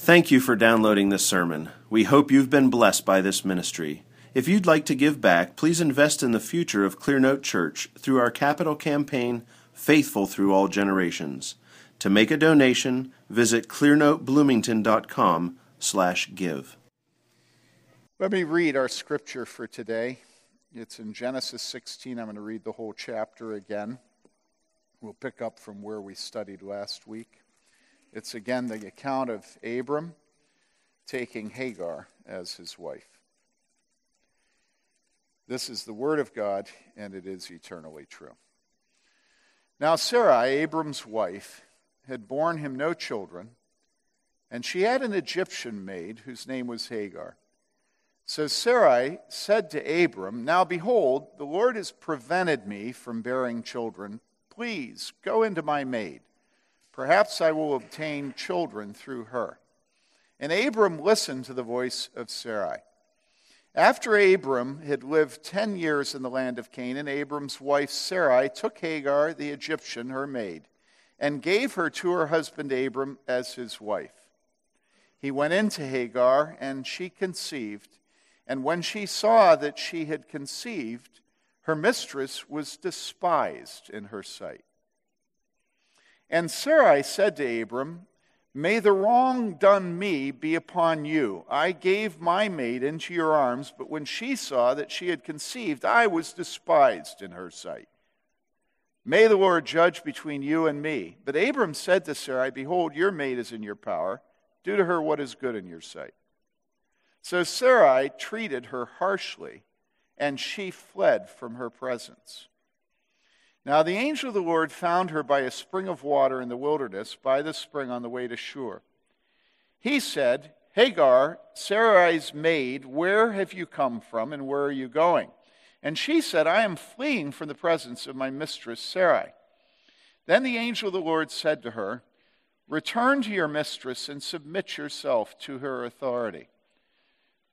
Thank you for downloading this sermon. We hope you've been blessed by this ministry. If you'd like to give back, please invest in the future of Clearnote Church through our capital campaign, Faithful Through All Generations. To make a donation, visit clearnotebloomington.com slash give. Let me read our scripture for today. It's in Genesis 16. I'm going to read the whole chapter again. We'll pick up from where we studied last week. It's again the account of Abram taking Hagar as his wife. This is the word of God, and it is eternally true. Now, Sarai, Abram's wife, had borne him no children, and she had an Egyptian maid whose name was Hagar. So Sarai said to Abram, Now behold, the Lord has prevented me from bearing children. Please go into my maid. Perhaps I will obtain children through her. And Abram listened to the voice of Sarai. After Abram had lived ten years in the land of Canaan, Abram's wife Sarai took Hagar, the Egyptian, her maid, and gave her to her husband Abram as his wife. He went into Hagar, and she conceived. And when she saw that she had conceived, her mistress was despised in her sight. And Sarai said to Abram, May the wrong done me be upon you. I gave my maid into your arms, but when she saw that she had conceived, I was despised in her sight. May the Lord judge between you and me. But Abram said to Sarai, Behold, your maid is in your power. Do to her what is good in your sight. So Sarai treated her harshly, and she fled from her presence. Now the angel of the Lord found her by a spring of water in the wilderness, by the spring on the way to Shur. He said, Hagar, Sarai's maid, where have you come from and where are you going? And she said, I am fleeing from the presence of my mistress Sarai. Then the angel of the Lord said to her, Return to your mistress and submit yourself to her authority.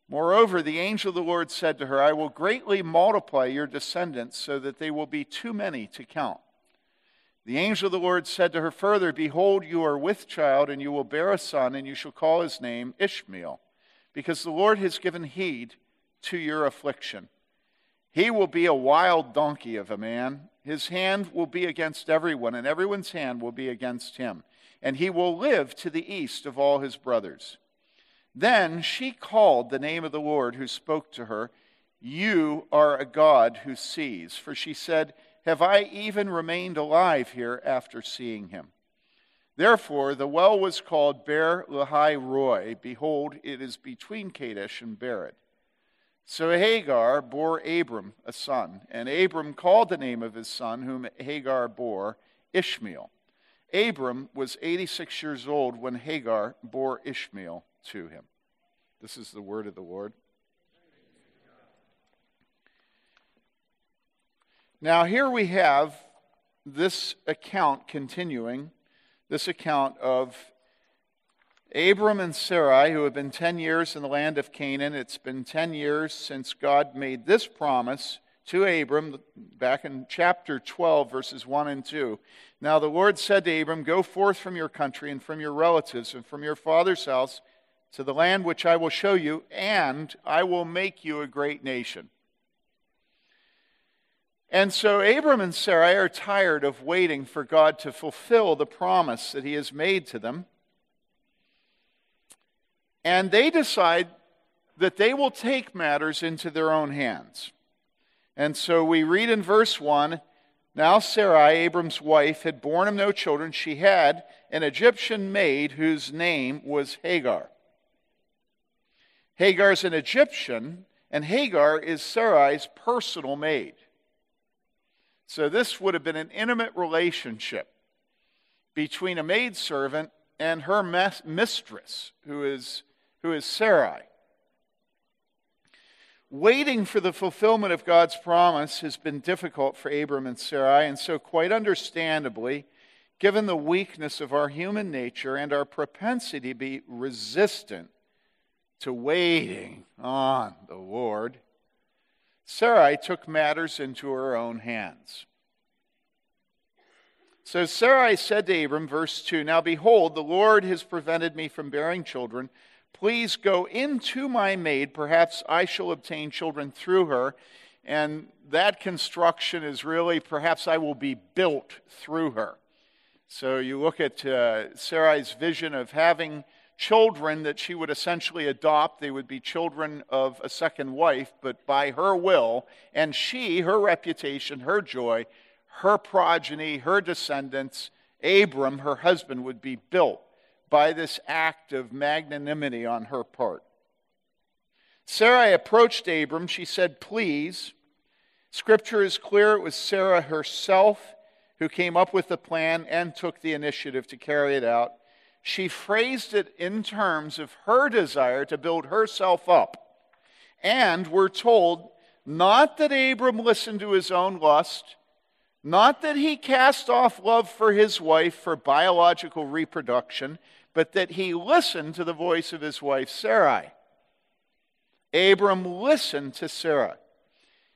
Moreover, the angel of the Lord said to her, I will greatly multiply your descendants so that they will be too many to count. The angel of the Lord said to her further, Behold, you are with child, and you will bear a son, and you shall call his name Ishmael, because the Lord has given heed to your affliction. He will be a wild donkey of a man. His hand will be against everyone, and everyone's hand will be against him. And he will live to the east of all his brothers. Then she called the name of the Lord who spoke to her, You are a God who sees. For she said, Have I even remained alive here after seeing him? Therefore, the well was called Beer Lahai Roi. Behold, it is between Kadesh and Bered. So Hagar bore Abram a son, and Abram called the name of his son, whom Hagar bore, Ishmael. Abram was 86 years old when Hagar bore Ishmael to him. This is the word of the Lord. Now, here we have this account continuing, this account of Abram and Sarai, who have been 10 years in the land of Canaan. It's been 10 years since God made this promise to Abram back in chapter 12, verses 1 and 2. Now the Lord said to Abram, Go forth from your country and from your relatives and from your father's house to the land which I will show you, and I will make you a great nation. And so Abram and Sarai are tired of waiting for God to fulfill the promise that he has made to them. And they decide that they will take matters into their own hands. And so we read in verse 1 Now Sarai, Abram's wife, had borne him no children. She had an Egyptian maid whose name was Hagar. Hagar is an Egyptian, and Hagar is Sarai's personal maid. So this would have been an intimate relationship between a maidservant and her mistress, who is, who is Sarai. Waiting for the fulfillment of God's promise has been difficult for Abram and Sarai, and so, quite understandably, given the weakness of our human nature and our propensity to be resistant to waiting on the Lord, Sarai took matters into her own hands. So Sarai said to Abram, verse 2 Now behold, the Lord has prevented me from bearing children. Please go into my maid. Perhaps I shall obtain children through her. And that construction is really, perhaps I will be built through her. So you look at uh, Sarai's vision of having children that she would essentially adopt. They would be children of a second wife, but by her will, and she, her reputation, her joy, her progeny, her descendants, Abram, her husband, would be built by this act of magnanimity on her part. Sarai approached Abram. She said, Please. Scripture is clear. It was Sarah herself who came up with the plan and took the initiative to carry it out. She phrased it in terms of her desire to build herself up. And we're told not that Abram listened to his own lust, not that he cast off love for his wife for biological reproduction, but that he listened to the voice of his wife Sarai. Abram listened to Sarah,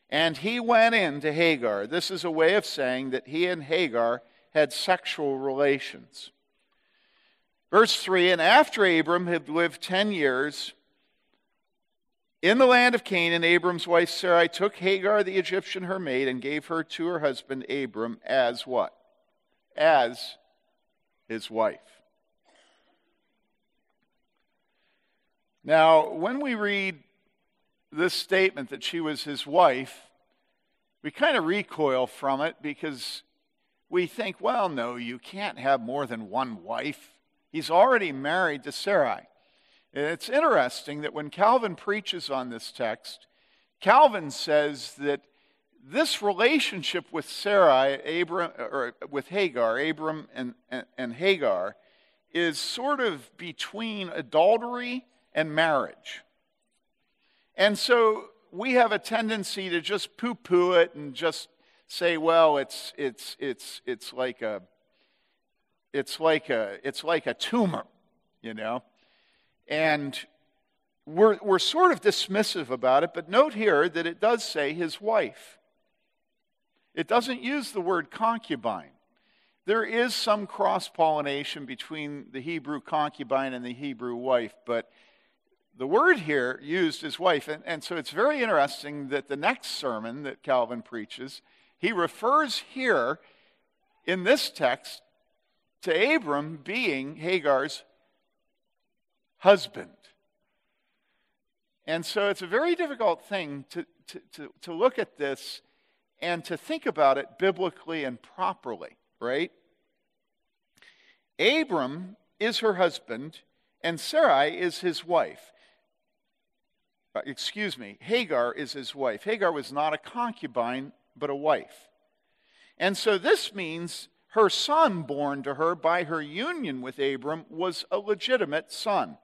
and he went in to Hagar. This is a way of saying that he and Hagar had sexual relations. Verse 3 And after Abram had lived 10 years, in the land of Canaan, Abram's wife Sarai took Hagar the Egyptian, her maid, and gave her to her husband Abram as what? As his wife. Now, when we read this statement that she was his wife, we kind of recoil from it because we think, well, no, you can't have more than one wife. He's already married to Sarai. It's interesting that when Calvin preaches on this text, Calvin says that this relationship with Sarai, Abram, or with Hagar, Abram and, and, and Hagar, is sort of between adultery and marriage. And so we have a tendency to just poo poo it and just say, well, it's, it's, it's, it's, like a, it's, like a, it's like a tumor, you know? And we're, we're sort of dismissive about it, but note here that it does say his wife. It doesn't use the word concubine. There is some cross pollination between the Hebrew concubine and the Hebrew wife, but the word here used is wife. And, and so it's very interesting that the next sermon that Calvin preaches, he refers here in this text to Abram being Hagar's husband. And so it's a very difficult thing to, to, to, to look at this and to think about it biblically and properly, right? Abram is her husband, and Sarai is his wife. Uh, excuse me, Hagar is his wife. Hagar was not a concubine, but a wife. And so this means her son born to her by her union with Abram was a legitimate son.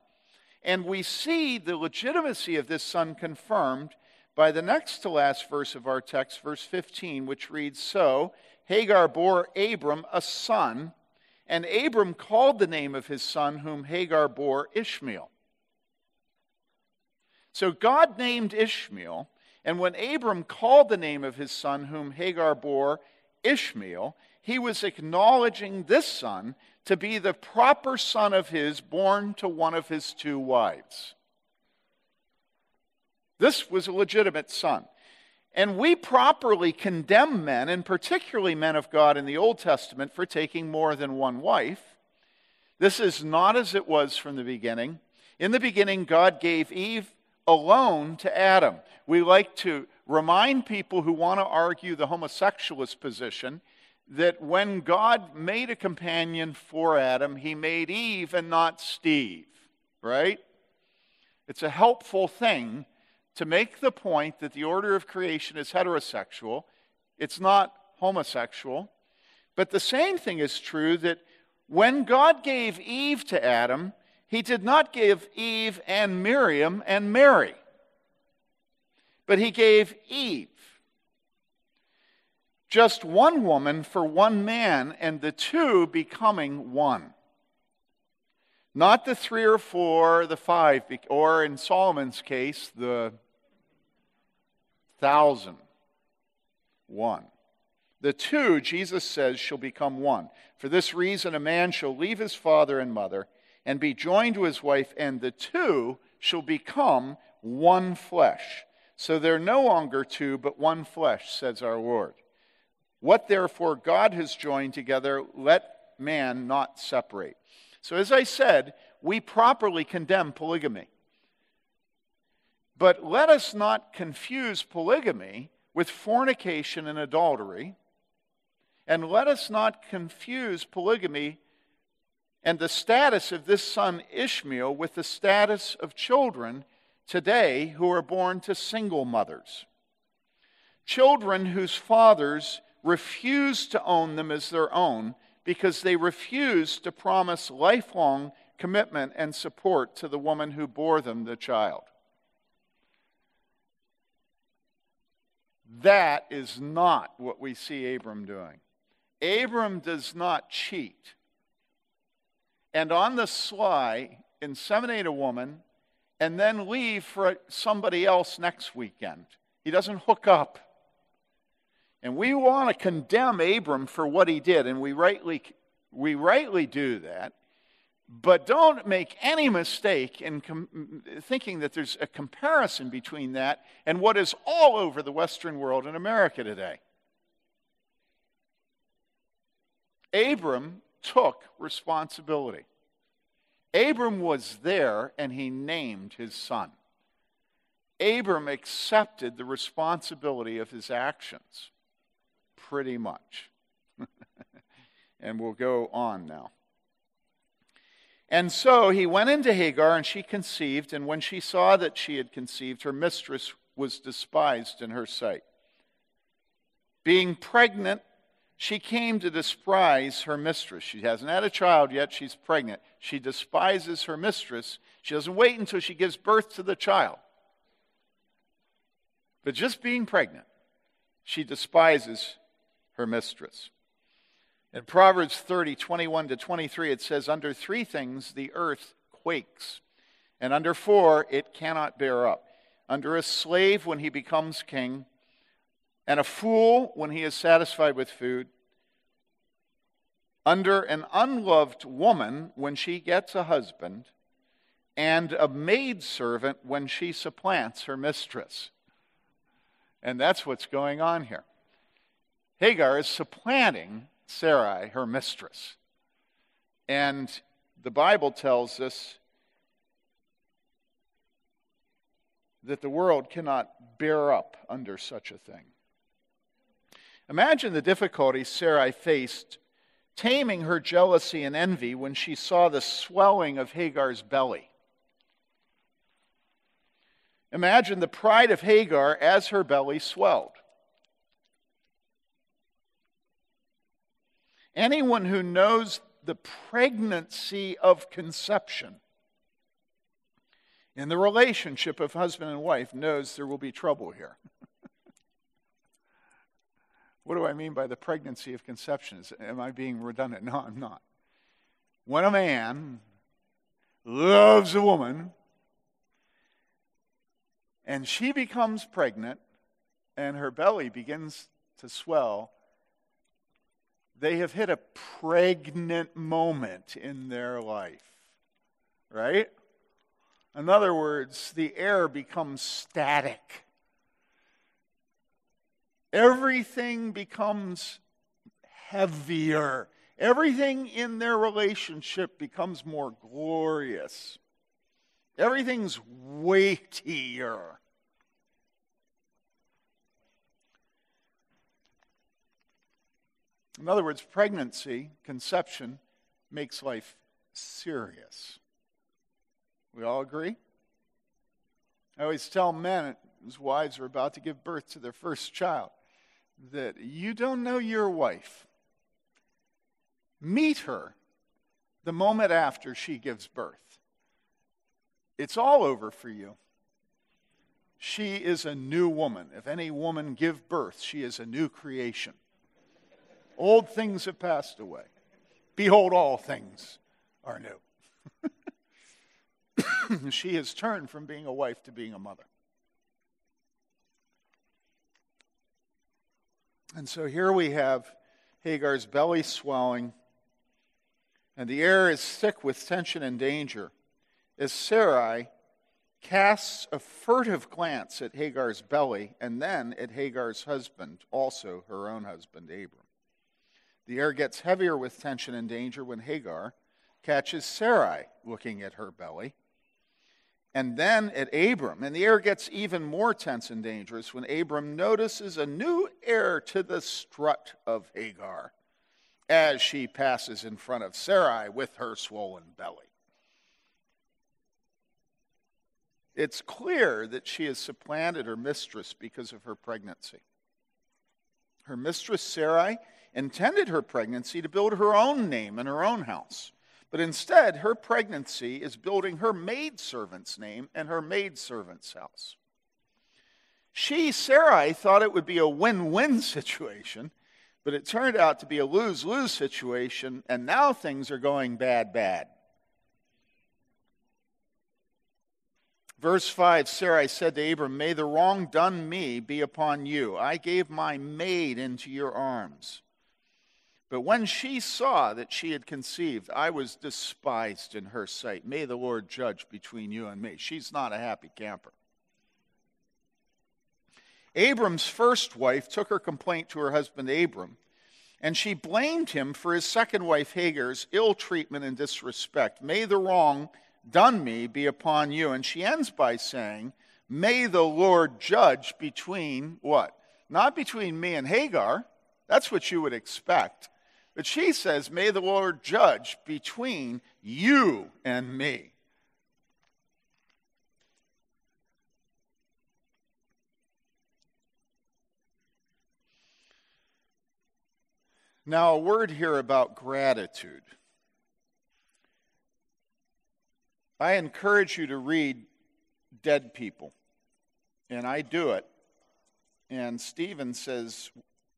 And we see the legitimacy of this son confirmed by the next to last verse of our text, verse 15, which reads So Hagar bore Abram a son, and Abram called the name of his son, whom Hagar bore Ishmael. So God named Ishmael, and when Abram called the name of his son, whom Hagar bore Ishmael, he was acknowledging this son to be the proper son of his born to one of his two wives. This was a legitimate son. And we properly condemn men, and particularly men of God in the Old Testament, for taking more than one wife. This is not as it was from the beginning. In the beginning, God gave Eve alone to Adam. We like to remind people who want to argue the homosexualist position that when God made a companion for Adam, he made Eve and not Steve, right? It's a helpful thing to make the point that the order of creation is heterosexual, it's not homosexual. But the same thing is true that when God gave Eve to Adam, he did not give Eve and Miriam and Mary, but he gave Eve just one woman for one man, and the two becoming one. Not the three or four, the five, or in Solomon's case, the thousand. One. The two, Jesus says, shall become one. For this reason, a man shall leave his father and mother and be joined to his wife, and the two shall become one flesh. So they're no longer two, but one flesh, says our Lord. What therefore God has joined together, let man not separate. So, as I said, we properly condemn polygamy. But let us not confuse polygamy with fornication and adultery and let us not confuse polygamy and the status of this son Ishmael with the status of children today who are born to single mothers. Children whose fathers refuse to own them as their own because they refuse to promise lifelong commitment and support to the woman who bore them the child. That is not what we see Abram doing. Abram does not cheat. And on the sly, inseminate a woman and then leave for somebody else next weekend. He doesn't hook up. And we want to condemn Abram for what he did, and we rightly, we rightly do that. But don't make any mistake in com- thinking that there's a comparison between that and what is all over the Western world and America today. Abram took responsibility. Abram was there and he named his son. Abram accepted the responsibility of his actions, pretty much. and we'll go on now. And so he went into Hagar, and she conceived, and when she saw that she had conceived, her mistress was despised in her sight. Being pregnant, she came to despise her mistress. She hasn't had a child yet, she's pregnant. She despises her mistress. She doesn't wait until she gives birth to the child. But just being pregnant, she despises her mistress. In Proverbs 30, 21 to 23, it says, Under three things the earth quakes, and under four it cannot bear up. Under a slave when he becomes king, and a fool when he is satisfied with food, under an unloved woman when she gets a husband, and a maidservant when she supplants her mistress. And that's what's going on here. Hagar is supplanting Sarai, her mistress. And the Bible tells us that the world cannot bear up under such a thing. Imagine the difficulties Sarai faced taming her jealousy and envy when she saw the swelling of Hagar's belly. Imagine the pride of Hagar as her belly swelled. Anyone who knows the pregnancy of conception in the relationship of husband and wife knows there will be trouble here. What do I mean by the pregnancy of conception? Am I being redundant? No, I'm not. When a man loves a woman and she becomes pregnant and her belly begins to swell, they have hit a pregnant moment in their life. Right? In other words, the air becomes static everything becomes heavier. Everything in their relationship becomes more glorious. Everything's weightier. In other words, pregnancy, conception, makes life serious. We all agree? I always tell men whose wives are about to give birth to their first child that you don't know your wife. Meet her the moment after she gives birth. It's all over for you. She is a new woman. If any woman give birth, she is a new creation. Old things have passed away. Behold, all things are new. she has turned from being a wife to being a mother. And so here we have Hagar's belly swelling, and the air is thick with tension and danger as Sarai casts a furtive glance at Hagar's belly and then at Hagar's husband, also her own husband, Abram. The air gets heavier with tension and danger when Hagar catches Sarai looking at her belly and then at Abram. And the air gets even more tense and dangerous when Abram notices a new air to the strut of Hagar as she passes in front of Sarai with her swollen belly. It's clear that she has supplanted her mistress because of her pregnancy. Her mistress, Sarai, intended her pregnancy to build her own name and her own house. But instead, her pregnancy is building her maidservant's name and her maidservant's house. She, Sarai, thought it would be a win win situation, but it turned out to be a lose lose situation, and now things are going bad, bad. Verse 5 Sarai said to Abram, May the wrong done me be upon you. I gave my maid into your arms. But when she saw that she had conceived, I was despised in her sight. May the Lord judge between you and me. She's not a happy camper. Abram's first wife took her complaint to her husband Abram, and she blamed him for his second wife Hagar's ill treatment and disrespect. May the wrong done me be upon you. And she ends by saying, May the Lord judge between what? Not between me and Hagar. That's what you would expect. But she says, May the Lord judge between you and me. Now, a word here about gratitude. I encourage you to read Dead People, and I do it. And Stephen says,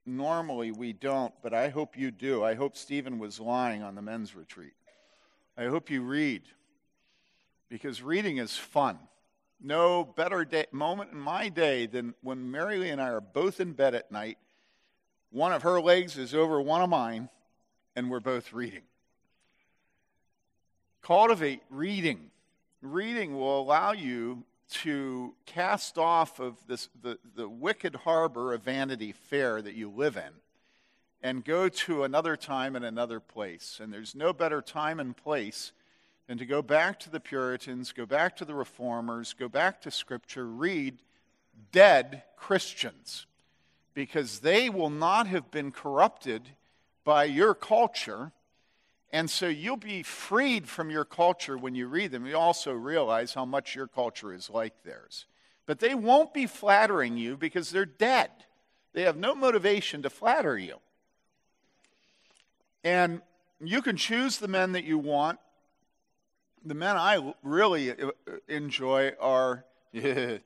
normally we don't, but I hope you do. I hope Stephen was lying on the men's retreat. I hope you read, because reading is fun. No better day, moment in my day than when Mary Lee and I are both in bed at night. One of her legs is over one of mine, and we're both reading. Cultivate reading. Reading will allow you to cast off of this, the, the wicked harbor of Vanity Fair that you live in and go to another time and another place. And there's no better time and place than to go back to the Puritans, go back to the Reformers, go back to Scripture, read dead Christians, because they will not have been corrupted by your culture and so you'll be freed from your culture when you read them. You also realize how much your culture is like theirs. But they won't be flattering you because they're dead. They have no motivation to flatter you. And you can choose the men that you want. The men I really uh, enjoy are, it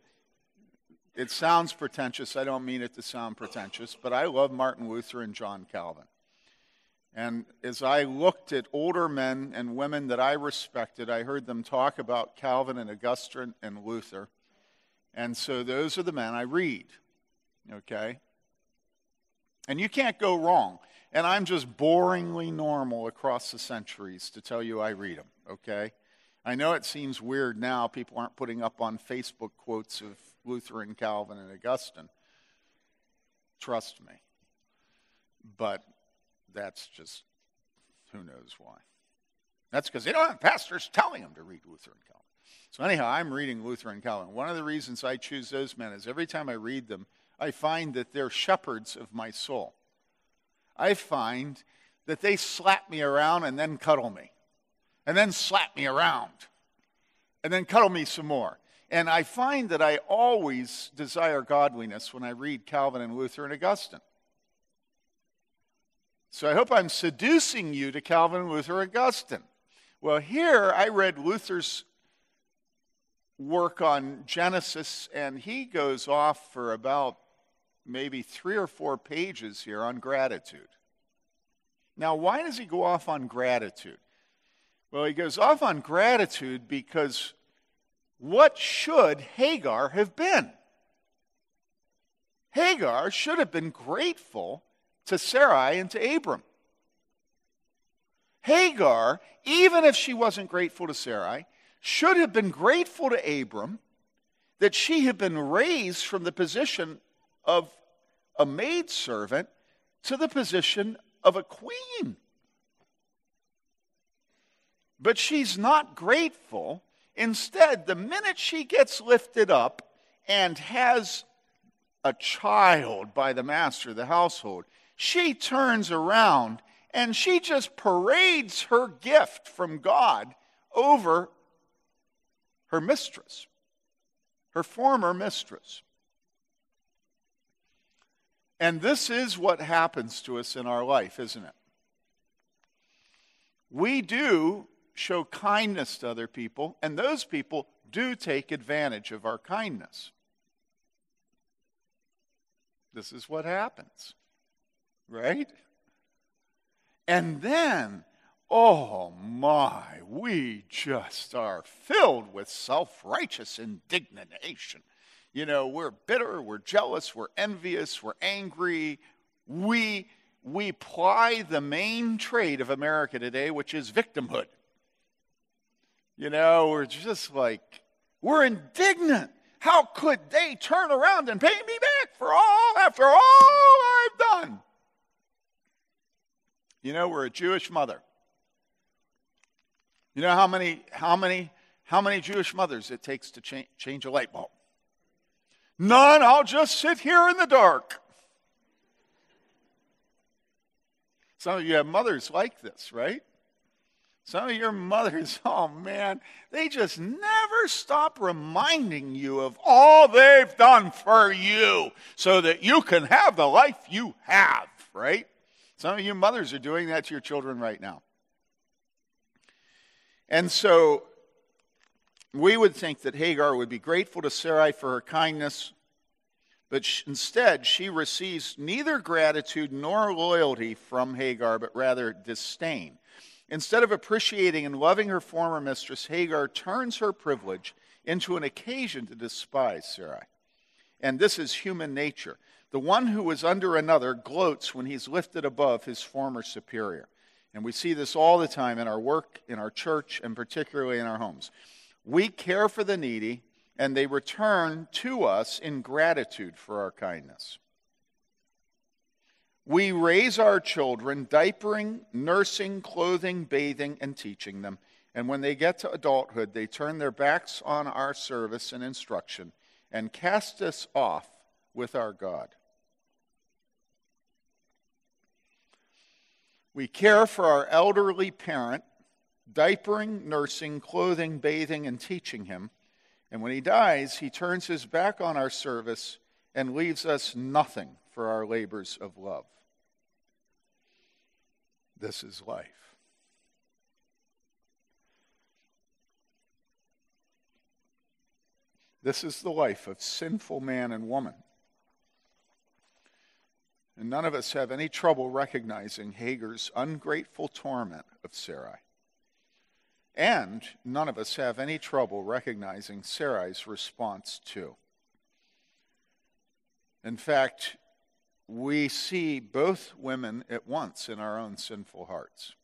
sounds pretentious. I don't mean it to sound pretentious, but I love Martin Luther and John Calvin. And as I looked at older men and women that I respected, I heard them talk about Calvin and Augustine and Luther. And so those are the men I read. Okay? And you can't go wrong. And I'm just boringly normal across the centuries to tell you I read them. Okay? I know it seems weird now. People aren't putting up on Facebook quotes of Luther and Calvin and Augustine. Trust me. But that's just who knows why. That's because they don't have pastors telling them to read Luther and Calvin. So, anyhow, I'm reading Luther and Calvin. One of the reasons I choose those men is every time I read them, I find that they're shepherds of my soul. I find that they slap me around and then cuddle me, and then slap me around, and then cuddle me some more. And I find that I always desire godliness when I read Calvin and Luther and Augustine. So I hope I'm seducing you to Calvin, Luther, Augustine. Well, here I read Luther's work on Genesis, and he goes off for about maybe three or four pages here on gratitude. Now, why does he go off on gratitude? Well, he goes off on gratitude because what should Hagar have been? Hagar should have been grateful to Sarai and to Abram. Hagar, even if she wasn't grateful to Sarai, should have been grateful to Abram that she had been raised from the position of a maidservant to the position of a queen. But she's not grateful. Instead, the minute she gets lifted up and has a child by the master of the household, she turns around and she just parades her gift from God over her mistress, her former mistress. And this is what happens to us in our life, isn't it? We do show kindness to other people, and those people do take advantage of our kindness. This is what happens, right? And then, oh my, we just are filled with self righteous indignation. You know, we're bitter, we're jealous, we're envious, we're angry. We, we ply the main trade of America today, which is victimhood. You know, we're just like, we're indignant. How could they turn around and pay me back for all, after all I've done? You know, we're a Jewish mother. You know how many, how many, how many Jewish mothers it takes to cha- change a light bulb? None, I'll just sit here in the dark. Some of you have mothers like this, right? Some of your mothers, oh man, they just never stop reminding you of all they've done for you so that you can have the life you have, right? Some of you mothers are doing that to your children right now. And so we would think that Hagar would be grateful to Sarai for her kindness, but instead she receives neither gratitude nor loyalty from Hagar, but rather disdain. Instead of appreciating and loving her former mistress, Hagar turns her privilege into an occasion to despise Sarai. And this is human nature. The one who is under another gloats when he's lifted above his former superior. And we see this all the time in our work, in our church, and particularly in our homes. We care for the needy, and they return to us in gratitude for our kindness. We raise our children, diapering, nursing, clothing, bathing, and teaching them. And when they get to adulthood, they turn their backs on our service and instruction and cast us off with our God. We care for our elderly parent, diapering, nursing, clothing, bathing, and teaching him. And when he dies, he turns his back on our service and leaves us nothing for our labors of love. This is life. This is the life of sinful man and woman. And none of us have any trouble recognizing Hagar's ungrateful torment of Sarai. And none of us have any trouble recognizing Sarai's response too. In fact, we see both women at once in our own sinful hearts.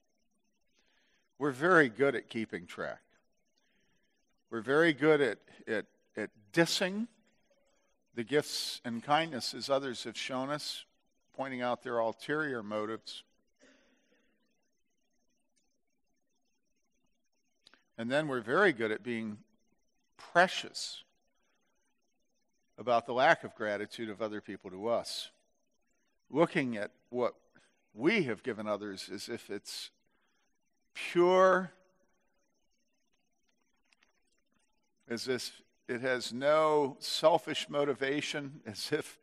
We're very good at keeping track. We're very good at, at, at dissing the gifts and kindnesses others have shown us, pointing out their ulterior motives. And then we're very good at being precious about the lack of gratitude of other people to us looking at what we have given others as if it's pure, as if it has no selfish motivation, as if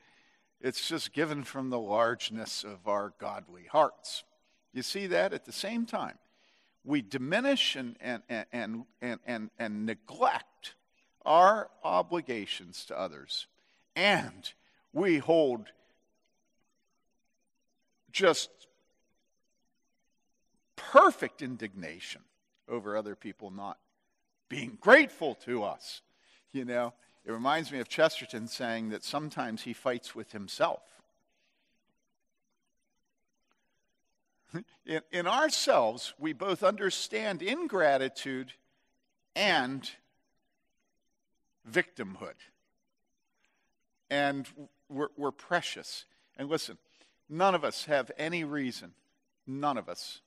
it's just given from the largeness of our godly hearts. You see that at the same time. We diminish and, and, and, and, and, and neglect our obligations to others, and we hold just perfect indignation over other people not being grateful to us. You know, It reminds me of Chesterton saying that sometimes he fights with himself. in, in ourselves, we both understand ingratitude and victimhood. And we're, we're precious. And listen, none of us have any reason, none of us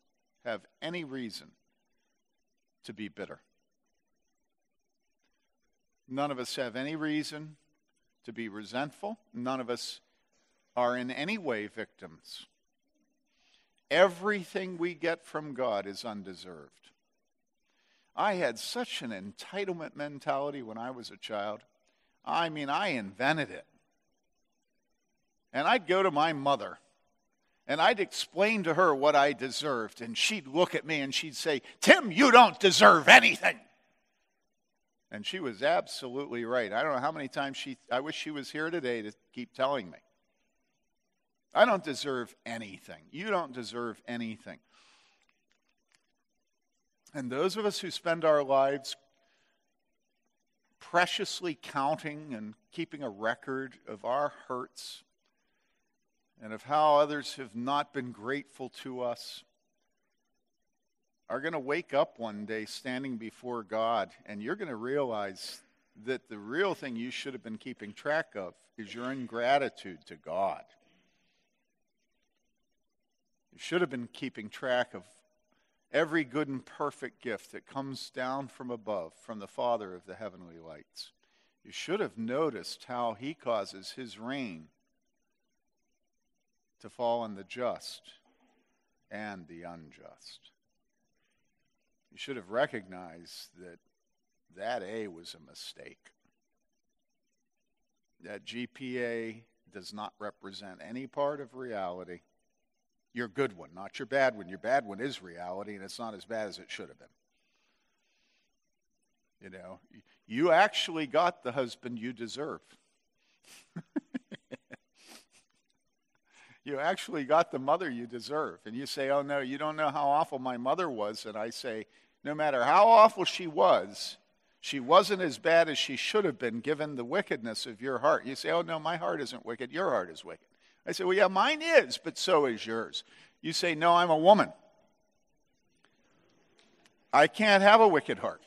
have any reason to be bitter. None of us have any reason to be resentful. None of us are in any way victims. Everything we get from God is undeserved. I had such an entitlement mentality when I was a child. I mean, I invented it. And I'd go to my mother and I'd explain to her what I deserved, and she'd look at me and she'd say, Tim, you don't deserve anything. And she was absolutely right. I don't know how many times she, I wish she was here today to keep telling me. I don't deserve anything. You don't deserve anything. And those of us who spend our lives preciously counting and keeping a record of our hurts and of how others have not been grateful to us are going to wake up one day standing before God, and you're going to realize that the real thing you should have been keeping track of is your ingratitude to God. You should have been keeping track of every good and perfect gift that comes down from above, from the Father of the heavenly lights. You should have noticed how he causes his rain to fall on the just and the unjust. You should have recognized that that A was a mistake. That GPA does not represent any part of reality. Your good one, not your bad one. Your bad one is reality, and it's not as bad as it should have been. You know, you actually got the husband you deserve. you actually got the mother you deserve. And you say, Oh, no, you don't know how awful my mother was. And I say, No matter how awful she was, she wasn't as bad as she should have been given the wickedness of your heart. You say, Oh, no, my heart isn't wicked. Your heart is wicked. I say, Well, yeah, mine is, but so is yours. You say, No, I'm a woman. I can't have a wicked heart.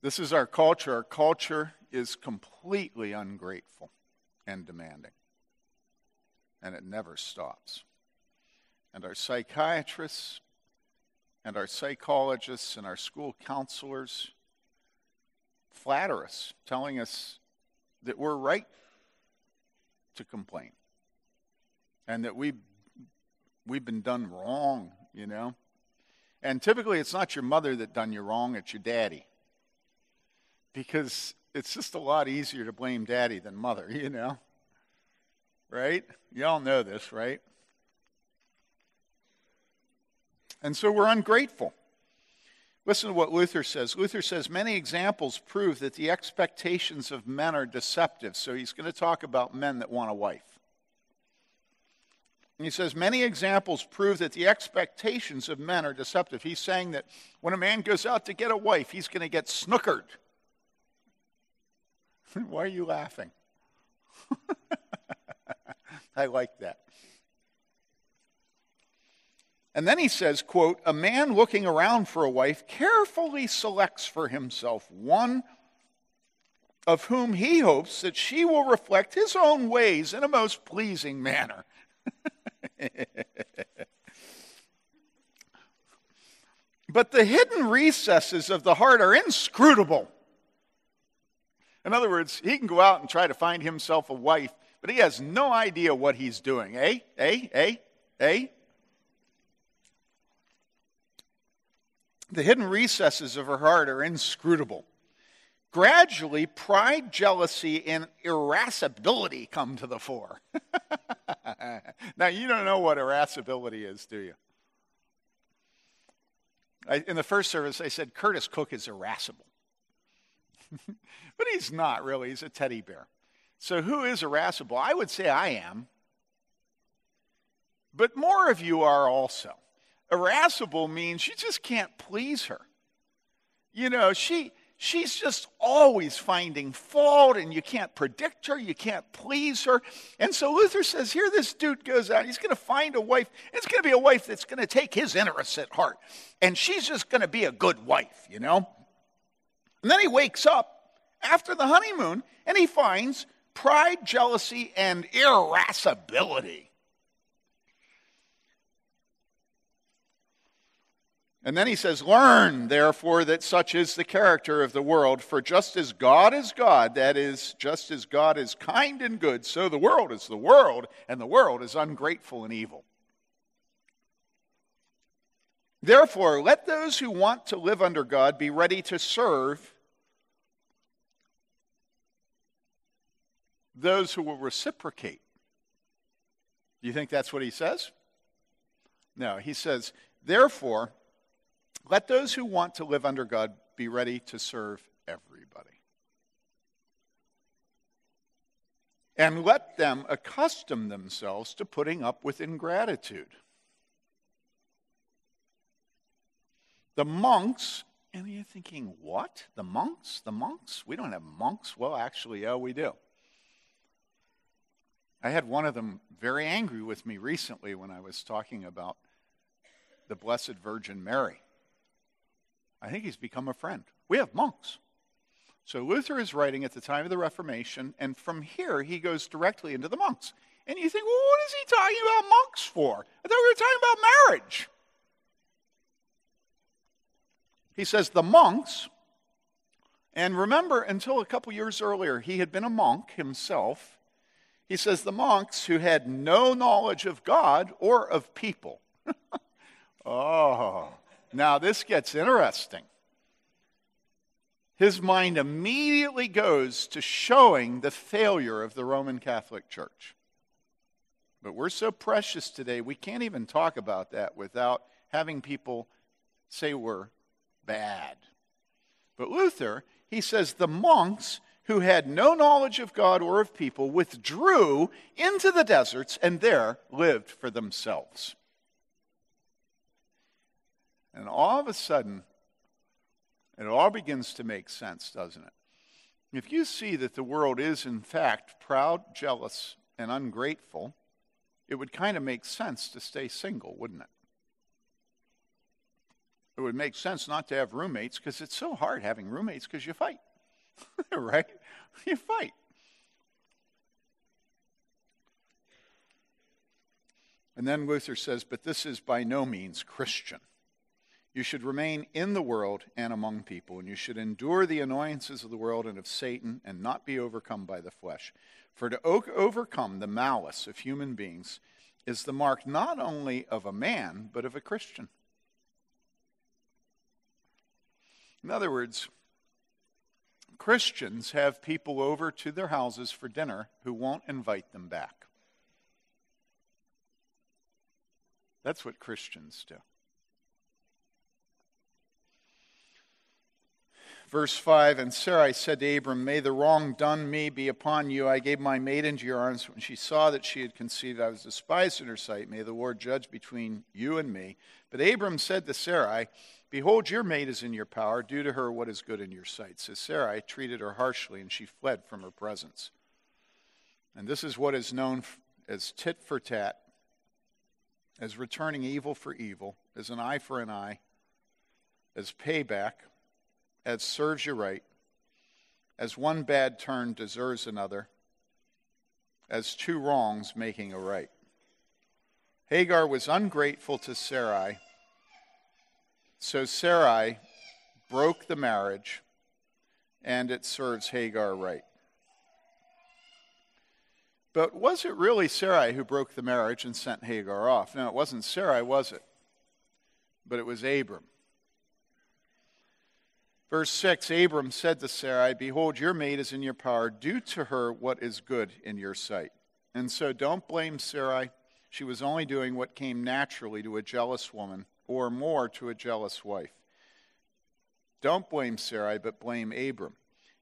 This is our culture. Our culture is completely ungrateful and demanding, and it never stops. And our psychiatrists and our psychologists and our school counselors flatter us, telling us that we're right to complain and that we, we've been done wrong, you know. And typically, it's not your mother that done you wrong, it's your daddy because it's just a lot easier to blame daddy than mother, you know? Right? Y'all know this, right? And so we're ungrateful. Listen to what Luther says. Luther says many examples prove that the expectations of men are deceptive. So he's going to talk about men that want a wife. And he says many examples prove that the expectations of men are deceptive. He's saying that when a man goes out to get a wife, he's going to get snookered. Why are you laughing? I like that. And then he says, quote, a man looking around for a wife carefully selects for himself one of whom he hopes that she will reflect his own ways in a most pleasing manner. but the hidden recesses of the heart are inscrutable. In other words, he can go out and try to find himself a wife, but he has no idea what he's doing. Eh? Eh? Eh? Eh? The hidden recesses of her heart are inscrutable. Gradually, pride, jealousy, and irascibility come to the fore. now, you don't know what irascibility is, do you? I, in the first service, I said Curtis Cook is irascible. but he's not really. He's a teddy bear. So who is irascible? I would say I am. but more of you are also. Irascible means you just can't please her. You know, she she's just always finding fault and you can't predict her, you can't please her. And so Luther says, here this dude goes out, he's going to find a wife. It's going to be a wife that's going to take his interests at heart. And she's just going to be a good wife, you know? And then he wakes up after the honeymoon and he finds pride, jealousy, and irascibility. And then he says, Learn, therefore, that such is the character of the world. For just as God is God, that is, just as God is kind and good, so the world is the world, and the world is ungrateful and evil. Therefore, let those who want to live under God be ready to serve those who will reciprocate. Do you think that's what he says? No, he says, Therefore, let those who want to live under God be ready to serve everybody. And let them accustom themselves to putting up with ingratitude. The monks, and you're thinking, what? The monks? The monks? We don't have monks. Well, actually, yeah, we do. I had one of them very angry with me recently when I was talking about the Blessed Virgin Mary. I think he's become a friend. We have monks. So Luther is writing at the time of the Reformation, and from here he goes directly into the monks. And you think, well, what is he talking about monks for? I thought we were talking about marriage. He says the monks, and remember, until a couple years earlier, he had been a monk himself. He says the monks who had no knowledge of God or of people. oh, now, this gets interesting. His mind immediately goes to showing the failure of the Roman Catholic Church. But we're so precious today, we can't even talk about that without having people say we're bad. But Luther, he says the monks who had no knowledge of God or of people withdrew into the deserts and there lived for themselves. And all of a sudden, it all begins to make sense, doesn't it? If you see that the world is, in fact, proud, jealous, and ungrateful, it would kind of make sense to stay single, wouldn't it? It would make sense not to have roommates because it's so hard having roommates because you fight, right? You fight. And then Luther says, but this is by no means Christian. You should remain in the world and among people, and you should endure the annoyances of the world and of Satan and not be overcome by the flesh. For to overcome the malice of human beings is the mark not only of a man, but of a Christian. In other words, Christians have people over to their houses for dinner who won't invite them back. That's what Christians do. Verse 5 And Sarai said to Abram, May the wrong done me be upon you. I gave my maid into your arms. When she saw that she had conceived, I was despised in her sight. May the Lord judge between you and me. But Abram said to Sarai, Behold, your maid is in your power. Do to her what is good in your sight. So Sarai treated her harshly, and she fled from her presence. And this is what is known as tit for tat, as returning evil for evil, as an eye for an eye, as payback as serves you right, as one bad turn deserves another, as two wrongs making a right. Hagar was ungrateful to Sarai, so Sarai broke the marriage, and it serves Hagar right. But was it really Sarai who broke the marriage and sent Hagar off? No, it wasn't Sarai, was it? But it was Abram. Verse 6 Abram said to Sarai, Behold, your maid is in your power. Do to her what is good in your sight. And so don't blame Sarai. She was only doing what came naturally to a jealous woman, or more to a jealous wife. Don't blame Sarai, but blame Abram.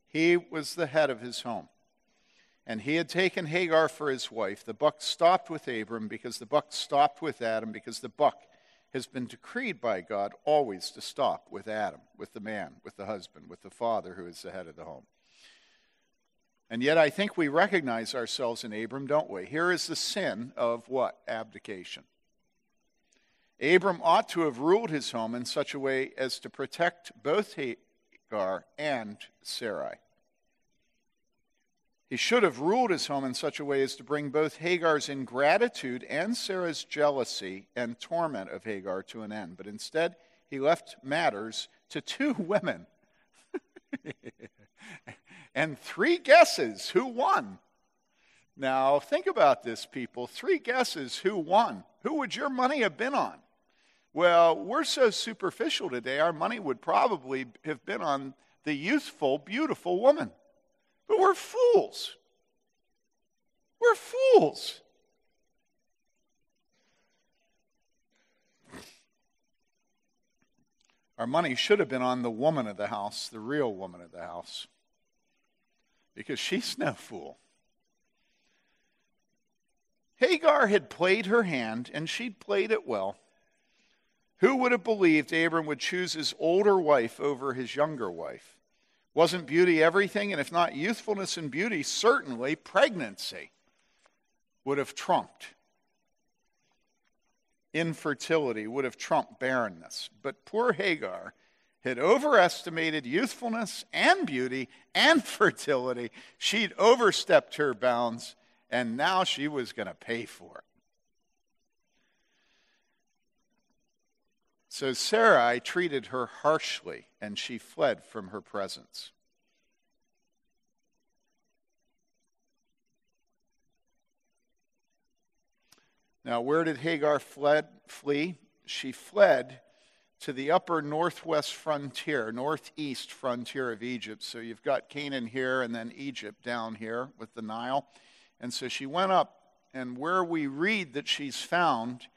He was the head of his home. and he had taken Hagar for his wife, the buck stopped with Abram because the buck stopped with Adam, because the buck has been decreed by God always to stop with Adam, with the man, with the husband, with the father who is the head of the home. And yet, I think we recognize ourselves in Abram, don't we? Here is the sin of what? Abdication. Abram ought to have ruled his home in such a way as to protect both Hagar and Sarai. He should have ruled his home in such a way as to bring both Hagar's ingratitude and Sarah's jealousy and torment of Hagar to an end. But instead, he left matters to two women and three guesses who won. Now, think about this, people. Three guesses who won. Who would your money have been on? Well, we're so superficial today, our money would probably have been on the youthful, beautiful woman. But we're fools. We're fools. Our money should have been on the woman of the house, the real woman of the house, because she's no fool. Hagar had played her hand, and she'd played it well. Who would have believed Abram would choose his older wife over his younger wife? Wasn't beauty everything? And if not youthfulness and beauty, certainly pregnancy would have trumped. Infertility would have trumped barrenness. But poor Hagar had overestimated youthfulness and beauty and fertility. She'd overstepped her bounds, and now she was going to pay for it. So Sarai treated her harshly, and she fled from her presence. Now, where did Hagar fled, flee? She fled to the upper northwest frontier, northeast frontier of Egypt. So you've got Canaan here and then Egypt down here with the Nile. And so she went up, and where we read that she's found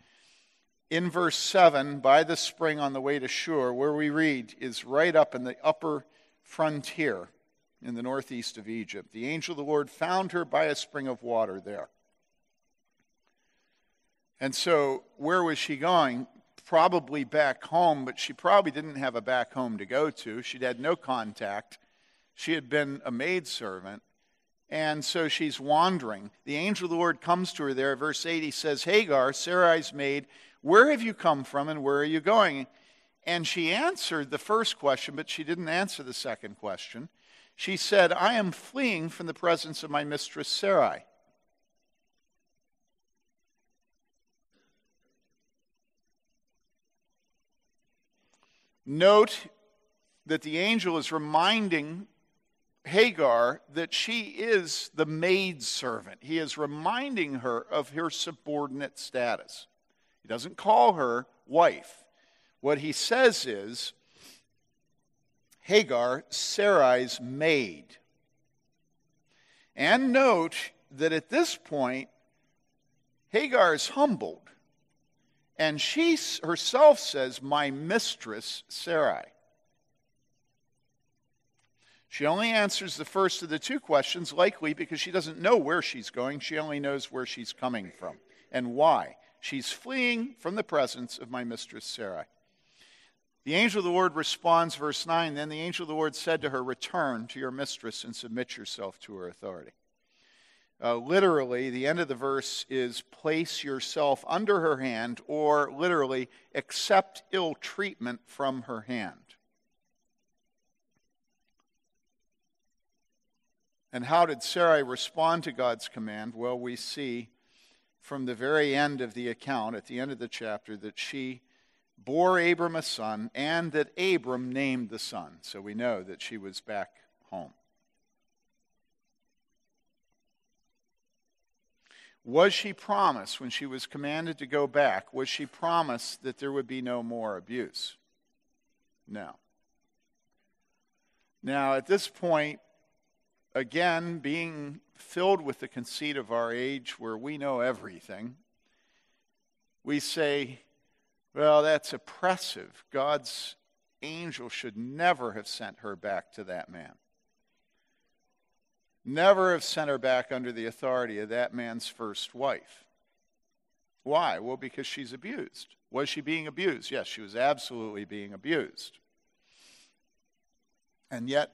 in verse 7 by the spring on the way to Shur, where we read is right up in the upper frontier in the northeast of Egypt. The angel of the Lord found her by a spring of water there. And so, where was she going? Probably back home, but she probably didn't have a back home to go to. She'd had no contact. She had been a maidservant. And so she's wandering. The angel of the Lord comes to her there. Verse 8, he says, Hagar, Sarai's maid, where have you come from and where are you going? And she answered the first question, but she didn't answer the second question. She said, I am fleeing from the presence of my mistress Sarai. Note that the angel is reminding Hagar that she is the maid servant. He is reminding her of her subordinate status. He doesn't call her wife. What he says is Hagar, Sarai's maid. And note that at this point, Hagar is humbled. And she herself says, My mistress, Sarai. She only answers the first of the two questions, likely because she doesn't know where she's going. She only knows where she's coming from and why. She's fleeing from the presence of my mistress Sarai. The angel of the Lord responds, verse 9 Then the angel of the Lord said to her, Return to your mistress and submit yourself to her authority. Uh, literally, the end of the verse is place yourself under her hand, or literally, accept ill treatment from her hand. And how did Sarai respond to God's command? Well, we see from the very end of the account, at the end of the chapter, that she bore Abram a son and that Abram named the son. So we know that she was back home. Was she promised, when she was commanded to go back, was she promised that there would be no more abuse? No. Now, at this point, again, being filled with the conceit of our age where we know everything, we say, well, that's oppressive. God's angel should never have sent her back to that man. never have sent her back under the authority of that man's first wife. Why? Well, because she's abused. Was she being abused? Yes, she was absolutely being abused. And yet,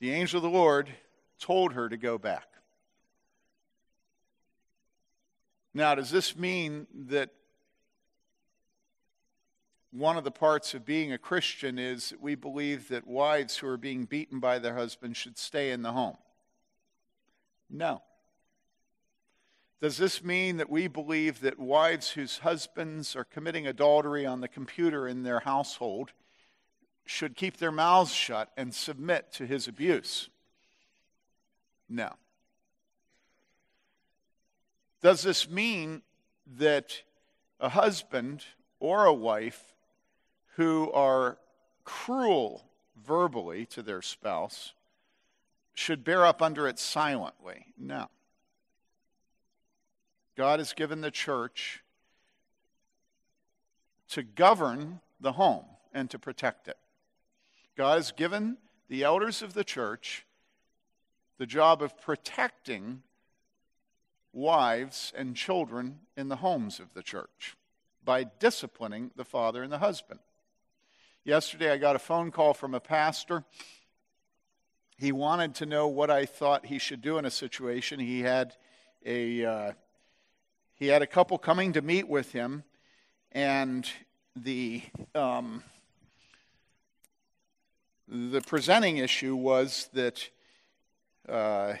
the angel of the Lord told her to go back. Now, does this mean that one of the parts of being a Christian is that we believe that wives who are being beaten by their husbands should stay in the home? No. Does this mean that we believe that wives whose husbands are committing adultery on the computer in their household should keep their mouths shut and submit to his abuse? No. Does this mean that a husband or a wife who are cruel verbally to their spouse should bear up under it silently? No. God has given the church to govern the home and to protect it. God has given the elders of the church the job of protecting wives and children in the homes of the church by disciplining the father and the husband. Yesterday, I got a phone call from a pastor. He wanted to know what I thought he should do in a situation. He had a uh, he had a couple coming to meet with him, and the um, the presenting issue was that uh,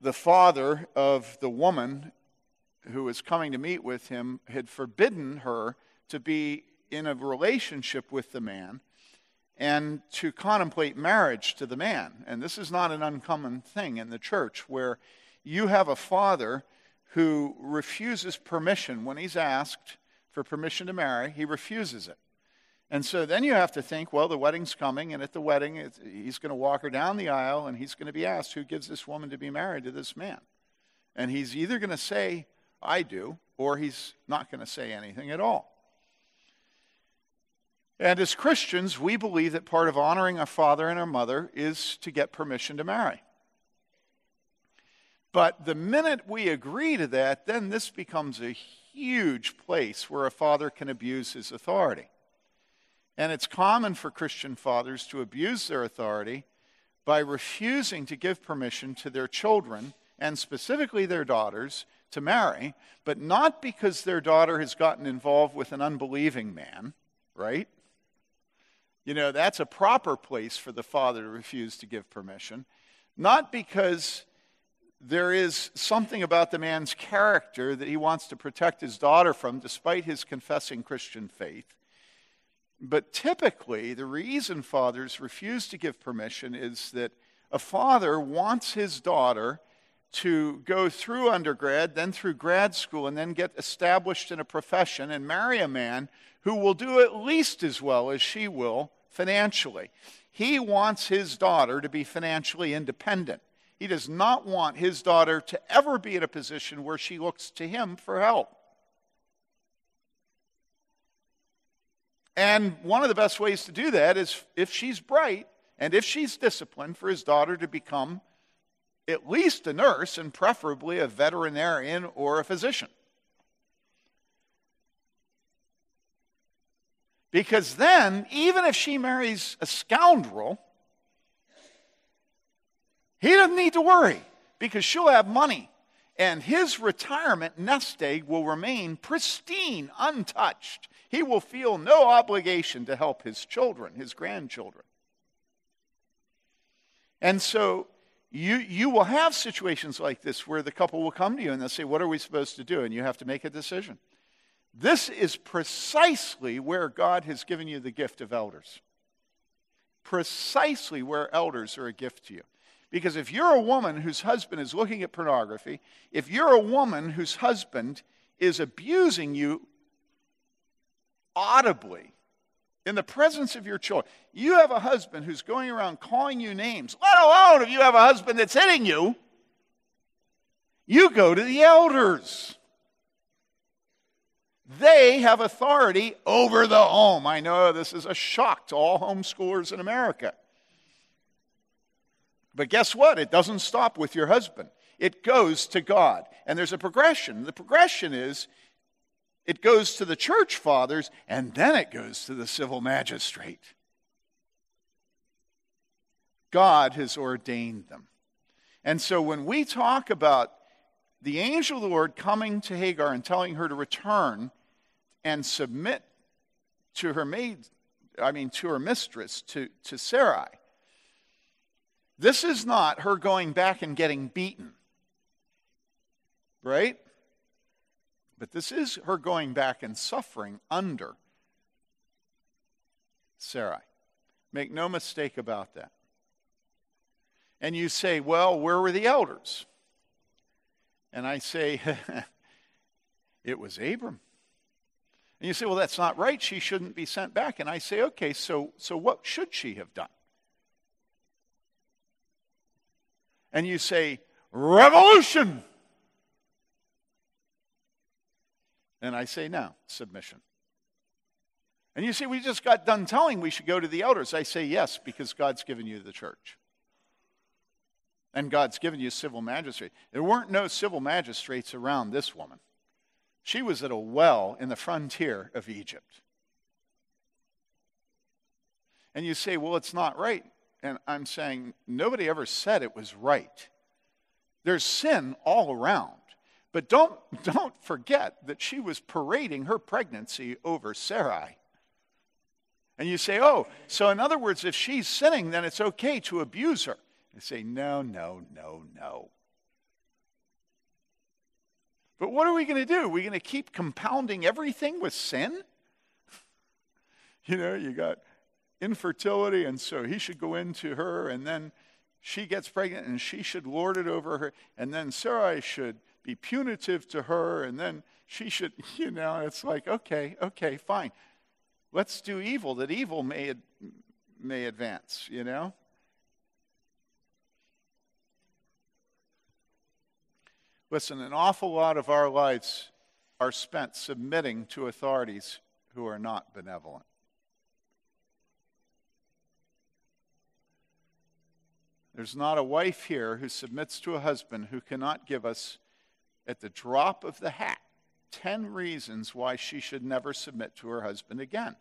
the father of the woman who was coming to meet with him had forbidden her to be in a relationship with the man and to contemplate marriage to the man. And this is not an uncommon thing in the church where you have a father who refuses permission when he's asked for permission to marry, he refuses it. And so then you have to think, well, the wedding's coming, and at the wedding, he's going to walk her down the aisle, and he's going to be asked, who gives this woman to be married to this man? And he's either going to say, I do, or he's not going to say anything at all. And as Christians, we believe that part of honoring our father and our mother is to get permission to marry. But the minute we agree to that, then this becomes a huge place where a father can abuse his authority. And it's common for Christian fathers to abuse their authority by refusing to give permission to their children, and specifically their daughters, to marry, but not because their daughter has gotten involved with an unbelieving man, right? You know, that's a proper place for the father to refuse to give permission. Not because there is something about the man's character that he wants to protect his daughter from, despite his confessing Christian faith. But typically, the reason fathers refuse to give permission is that a father wants his daughter to go through undergrad, then through grad school, and then get established in a profession and marry a man who will do at least as well as she will financially. He wants his daughter to be financially independent. He does not want his daughter to ever be in a position where she looks to him for help. And one of the best ways to do that is if she's bright and if she's disciplined, for his daughter to become at least a nurse and preferably a veterinarian or a physician. Because then, even if she marries a scoundrel, he doesn't need to worry because she'll have money. And his retirement nest egg will remain pristine, untouched. He will feel no obligation to help his children, his grandchildren. And so you, you will have situations like this where the couple will come to you and they'll say, What are we supposed to do? And you have to make a decision. This is precisely where God has given you the gift of elders. Precisely where elders are a gift to you. Because if you're a woman whose husband is looking at pornography, if you're a woman whose husband is abusing you audibly in the presence of your children, you have a husband who's going around calling you names, let alone if you have a husband that's hitting you, you go to the elders. They have authority over the home. I know this is a shock to all homeschoolers in America. But guess what? It doesn't stop with your husband, it goes to God. And there's a progression. The progression is it goes to the church fathers, and then it goes to the civil magistrate. God has ordained them. And so when we talk about the angel of the Lord coming to Hagar and telling her to return and submit to her maid, I mean, to her mistress, to, to Sarai, this is not her going back and getting beaten, right? But this is her going back and suffering under Sarai. Make no mistake about that. And you say, well, where were the elders? And I say, it was Abram. And you say, well, that's not right. She shouldn't be sent back. And I say, okay, so, so what should she have done? And you say, revolution. And I say, no, submission. And you say, we just got done telling we should go to the elders. I say, yes, because God's given you the church. And God's given you civil magistrate. There weren't no civil magistrates around this woman. She was at a well in the frontier of Egypt. And you say, well, it's not right. And I'm saying, nobody ever said it was right. There's sin all around. But don't, don't forget that she was parading her pregnancy over Sarai. And you say, oh, so in other words, if she's sinning, then it's okay to abuse her. And say, no, no, no, no. But what are we going to do? Are we going to keep compounding everything with sin? you know, you got infertility, and so he should go into her, and then she gets pregnant, and she should lord it over her, and then Sarai should be punitive to her, and then she should, you know, it's like, okay, okay, fine. Let's do evil that evil may, may advance, you know? Listen, an awful lot of our lives are spent submitting to authorities who are not benevolent. There's not a wife here who submits to a husband who cannot give us, at the drop of the hat, 10 reasons why she should never submit to her husband again.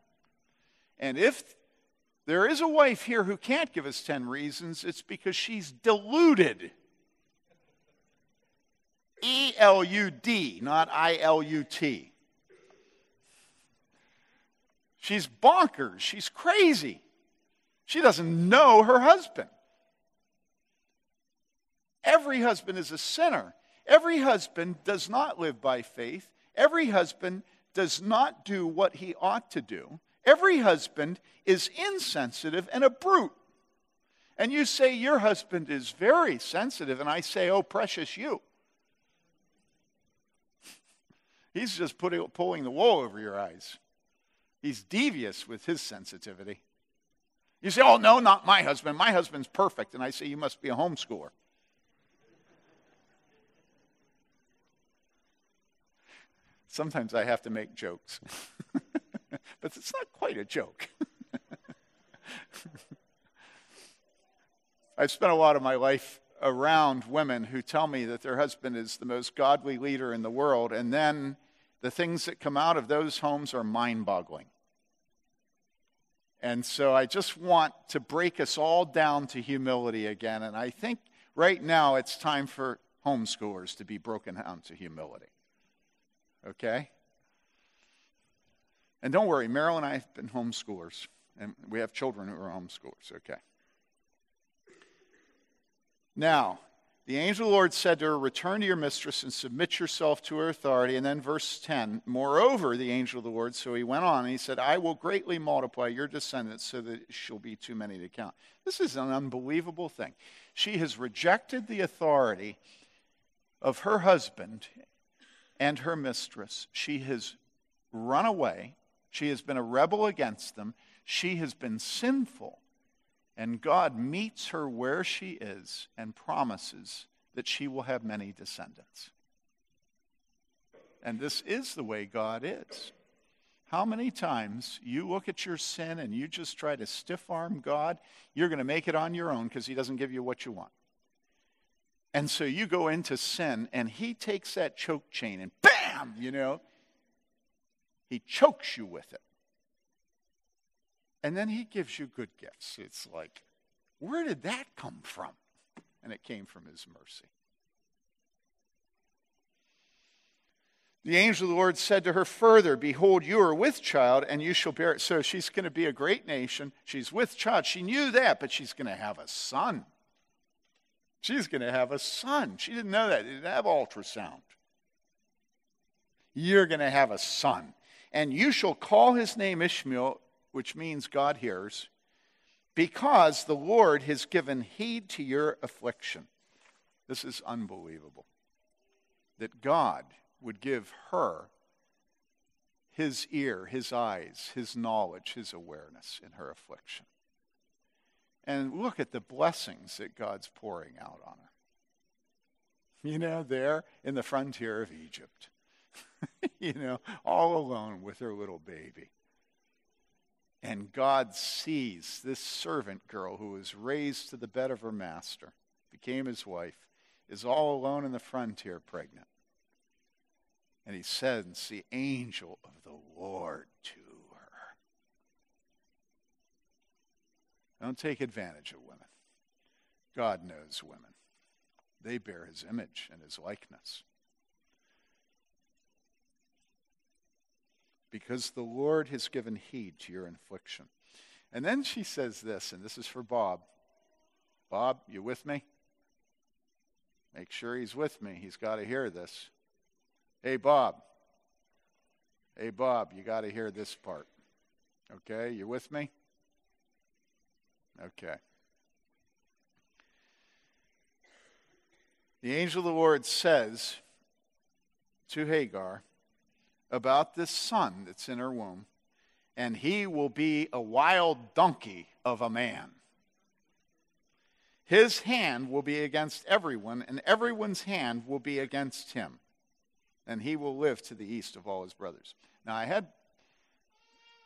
And if there is a wife here who can't give us 10 reasons, it's because she's deluded. E L U D, not I L U T. She's bonkers. She's crazy. She doesn't know her husband. Every husband is a sinner. Every husband does not live by faith. Every husband does not do what he ought to do. Every husband is insensitive and a brute. And you say your husband is very sensitive, and I say, oh, precious you. He's just putting, pulling the wool over your eyes. He's devious with his sensitivity. You say, Oh, no, not my husband. My husband's perfect. And I say, You must be a homeschooler. Sometimes I have to make jokes, but it's not quite a joke. I've spent a lot of my life around women who tell me that their husband is the most godly leader in the world, and then the things that come out of those homes are mind boggling. And so I just want to break us all down to humility again. And I think right now it's time for homeschoolers to be broken down to humility. Okay? And don't worry, Meryl and I have been homeschoolers, and we have children who are homeschoolers. Okay. Now, the angel of the Lord said to her, Return to your mistress and submit yourself to her authority. And then verse 10 Moreover, the angel of the Lord, so he went on and he said, I will greatly multiply your descendants so that it shall be too many to count. This is an unbelievable thing. She has rejected the authority of her husband and her mistress. She has run away. She has been a rebel against them. She has been sinful. And God meets her where she is and promises that she will have many descendants. And this is the way God is. how many times you look at your sin and you just try to stiff arm God, you're going to make it on your own because He doesn't give you what you want. And so you go into sin, and He takes that choke chain and bam, you know, He chokes you with it. And then He gives you good gifts. It's like, where did that come from? And it came from His mercy. The angel of the Lord said to her further, Behold, you are with child, and you shall bear it. So she's going to be a great nation. She's with child. She knew that, but she's going to have a son. She's going to have a son. She didn't know that. She didn't have ultrasound. You're going to have a son. And you shall call his name Ishmael, which means God hears, because the Lord has given heed to your affliction. This is unbelievable. That God would give her his ear, his eyes, his knowledge, his awareness in her affliction. And look at the blessings that God's pouring out on her. You know, there in the frontier of Egypt, you know, all alone with her little baby. And God sees this servant girl who was raised to the bed of her master, became his wife, is all alone in the frontier pregnant. And he sends the angel of the Lord to her. Don't take advantage of women. God knows women, they bear his image and his likeness. Because the Lord has given heed to your affliction. And then she says this, and this is for Bob. Bob, you with me? Make sure he's with me. He's got to hear this. Hey, Bob. Hey, Bob, you got to hear this part. Okay, you with me? Okay. The angel of the Lord says to Hagar about this son that's in her womb, and he will be a wild donkey of a man. His hand will be against everyone, and everyone's hand will be against him and he will live to the east of all his brothers. Now, I had,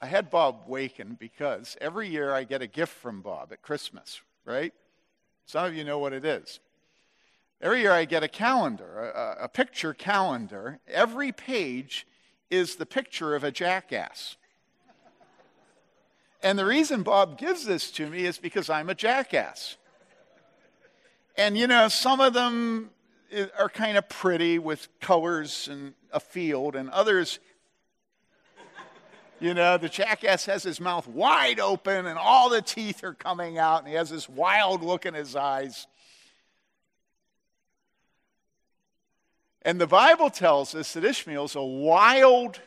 I had Bob waken because every year I get a gift from Bob at Christmas, right? Some of you know what it is. Every year I get a calendar, a, a picture calendar. Every page is the picture of a jackass. And the reason Bob gives this to me is because I'm a jackass. And you know, some of them eh, are kind of pretty with colors and a field, and others, you know, the jackass has his mouth wide open and all the teeth are coming out, and he has this wild look in his eyes. And the Bible tells us that Ishmael's a wild,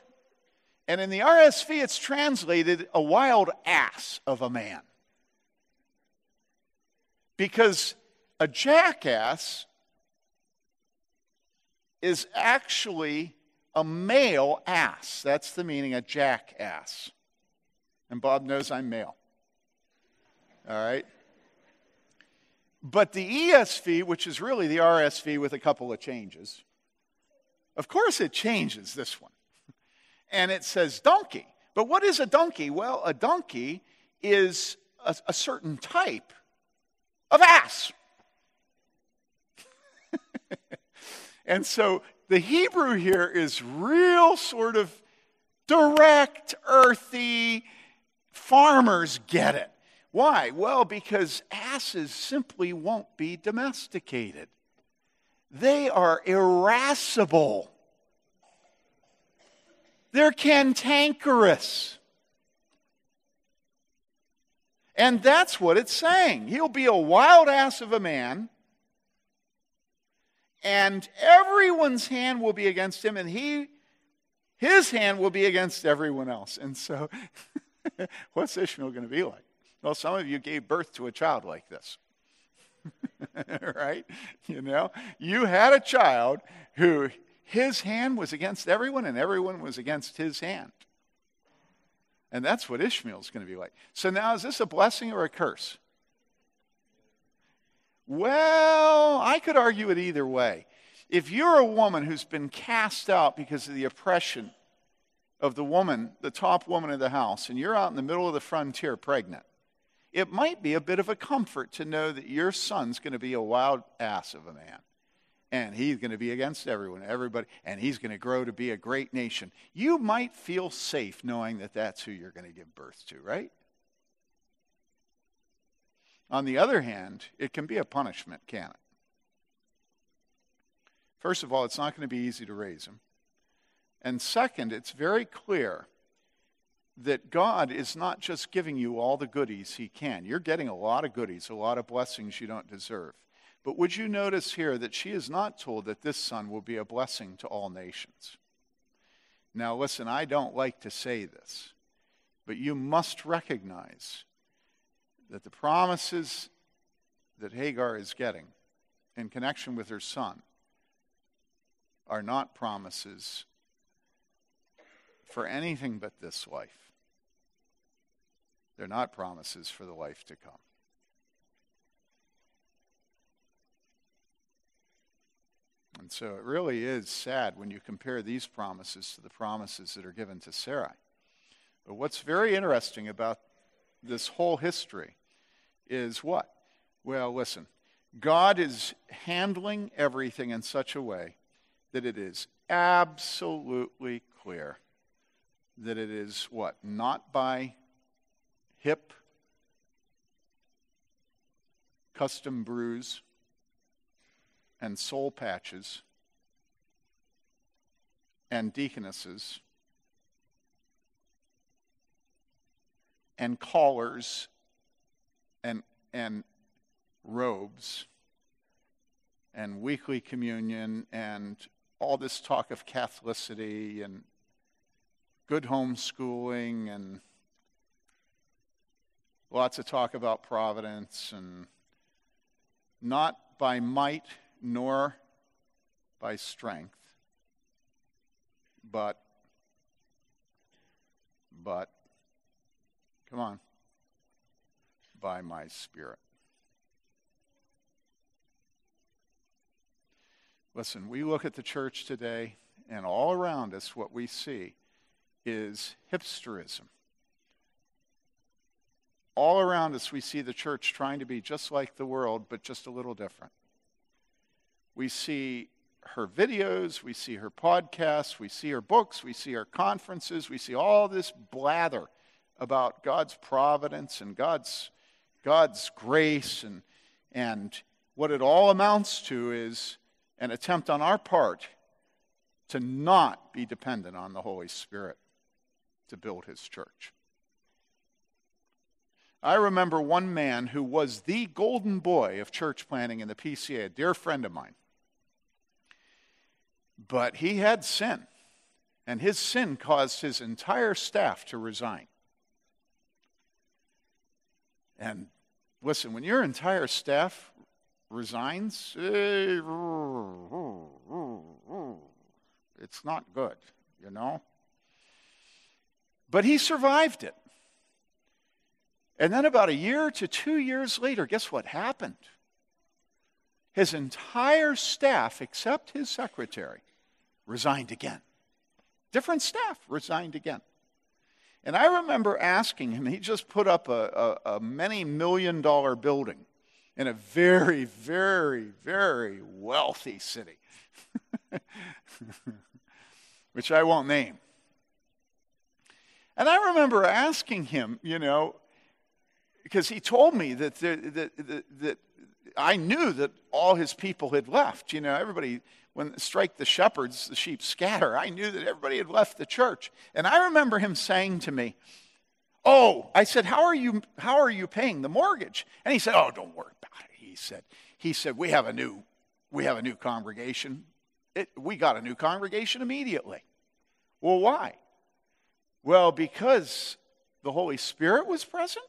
and in the RSV it's translated a wild ass of a man. Because a jackass is actually a male ass. That's the meaning, a jackass. And Bob knows I'm male. All right? But the ESV, which is really the RSV with a couple of changes, of course it changes this one. And it says donkey. But what is a donkey? Well, a donkey is a, a certain type of ass. And so the Hebrew here is real sort of direct, earthy. Farmers get it. Why? Well, because asses simply won't be domesticated. They are irascible. They're cantankerous. And that's what it's saying. He'll be a wild ass of a man and everyone's hand will be against him, and he, his hand will be against everyone else. And so, what's Ishmael going to be like? Well, some of you gave birth to a child like this. right? You know, you had a child who his hand was against everyone and everyone was against his hand. And that's what Ishmael's going to be like. So now, is this a blessing or a curse? Well, I could argue it either way. If you're a woman who's been cast out because of the oppression of the woman, the top woman of the house, and you're out in the middle of the frontier pregnant, it might be a bit of a comfort to know that your son's going to be a wild ass of a man. And he's going to be against everyone, everybody, and he's going to grow to be a great nation. You might feel safe knowing that that's who you're going to give birth to, right? On the other hand, it can be a punishment, can it? First of all, it's not going to be easy to raise him. And second, it's very clear that God is not just giving you all the goodies He can. You're getting a lot of goodies, a lot of blessings you don't deserve. But would you notice here that she is not told that this son will be a blessing to all nations? Now, listen, I don't like to say this, but you must recognize that the promises that Hagar is getting in connection with her son are not promises for anything but this life. They're not promises for the life to come. And so it really is sad when you compare these promises to the promises that are given to Sarai. But what's very interesting about this whole history is what? Well, listen, God is handling everything in such a way that it is absolutely clear that it is what? Not by hip custom brews and soul patches and deaconesses and collars and, and robes and weekly communion and all this talk of Catholicity and good homeschooling and lots of talk about providence and not by might nor by strength but but come on by my spirit Listen, we look at the church today, and all around us, what we see is hipsterism. All around us, we see the church trying to be just like the world, but just a little different. We see her videos, we see her podcasts, we see her books, we see her conferences, we see all this blather about God's providence and God's, God's grace. And, and what it all amounts to is an attempt on our part to not be dependent on the Holy Spirit to build his church. I remember one man who was the golden boy of church planning in the PCA, a dear friend of mine. But he had sin, and his sin caused his entire staff to resign. And listen, when your entire staff resigns, eh, it's not good, you know? But he survived it. And then about a year to two years later, guess what happened? His entire staff, except his secretary, resigned again. Different staff resigned again. And I remember asking him, he just put up a, a, a many million dollar building in a very, very, very wealthy city, which I won't name. And I remember asking him, you know, because he told me that, that, that, that, I knew that all his people had left. You know, everybody, when strike the shepherds, the sheep scatter. I knew that everybody had left the church. And I remember him saying to me, Oh, I said, how are you, how are you paying the mortgage? And he said, Oh, don't worry about it. He said, he said, we have a new, we have a new congregation. It, we got a new congregation immediately. Well, why? Well, because the Holy Spirit was present?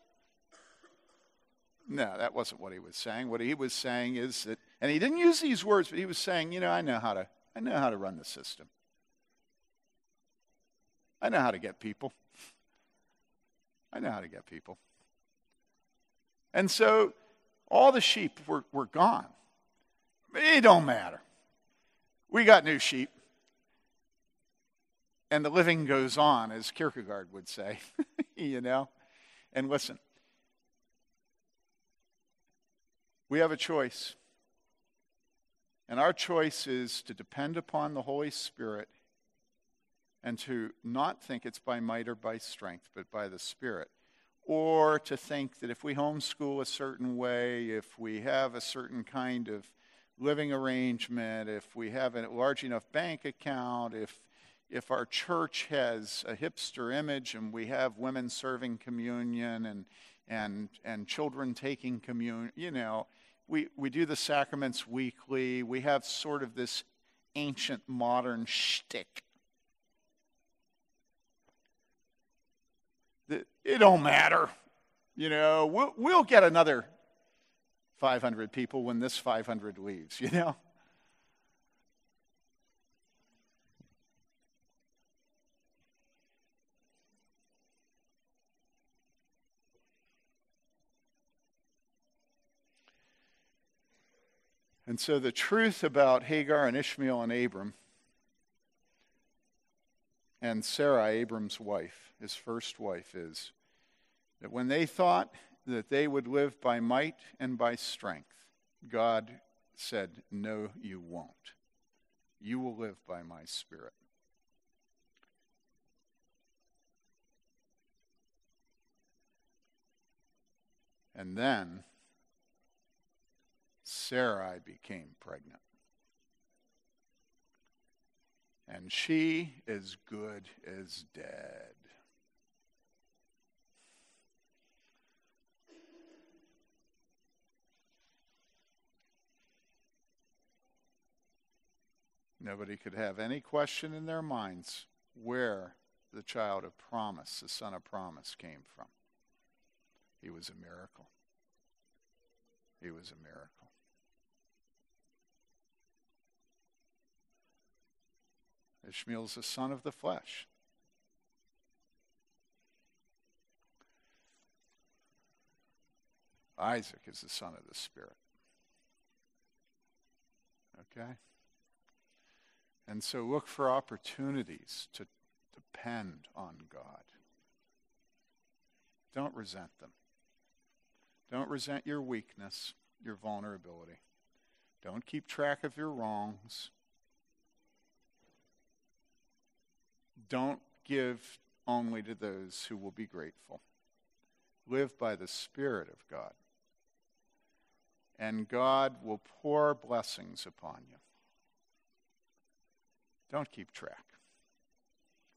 No, that wasn't what he was saying. What he was saying is that, and he didn't use these words, but he was saying, you know, I know how to, I know how to run the system. I know how to get people. I know how to get people. And so all the sheep were, were gone. It don't matter. We got new sheep. and the living goes on, as Kierkegaard would say, you know? And listen, we have a choice. And our choice is to depend upon the Holy Spirit and to not think it's by might or by strength, but by the Spirit. Or to think that if we homeschool a certain way, if we have a certain kind of living arrangement, if we have a large enough bank account, if if our church has a hipster image and we have women serving communion and and and children taking communion, you know, we, we do the sacraments weekly. We have sort of this ancient modern shtick. It don't matter. You know, we'll, we'll get another 500 people when this 500 leaves, you know? And so the truth about Hagar and Ishmael and Abram and Sarah, Abram's wife, his first wife, is that when they thought that they would live by might and by strength, God said, No, you won't. You will live by my spirit. And then Sarai became pregnant. And she is good as dead. Nobody could have any question in their minds where the child of promise, the son of promise, came from. He was a miracle. He was a miracle. Ishmael is the son of the flesh. Isaac is the son of the Spirit. Okay? And so look for opportunities to depend on God. Don't resent them. Don't resent your weakness, your vulnerability. Don't keep track of your wrongs. Don't give only to those who will be grateful. Live by the Spirit of God. And God will pour blessings upon you. Don't keep track.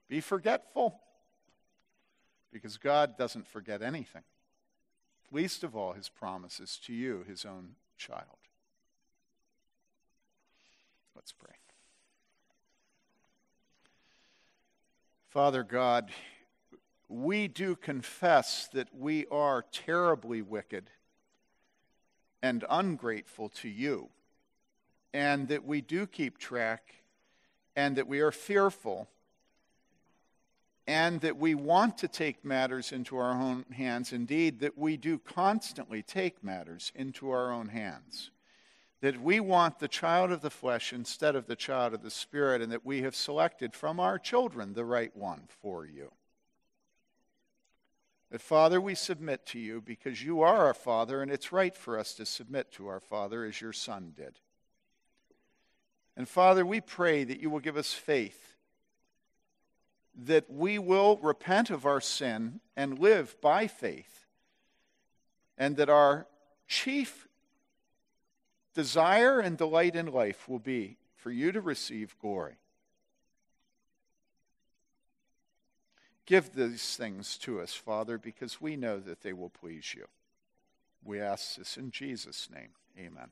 Be forgetful because God doesn't forget anything, least of all his promises to you, his own child. Let's pray. Father God, we do confess that we are terribly wicked and ungrateful to you, and that we do keep track, and that we are fearful, and that we want to take matters into our own hands. Indeed, that we do constantly take matters into our own hands that we want the child of the flesh instead of the child of the spirit, and that we have selected from our children the right one for you. That, Father, we submit to you because you are our Father, and it's right for us to submit to our Father as your Son did. And, Father, we pray that you will give us faith, that we will repent of our sin and live by faith, and that our chief desire and delight in life will be for you to receive glory. Give these things to us, Father, because we know that they will please you. We ask this in Jesus' name. Amen.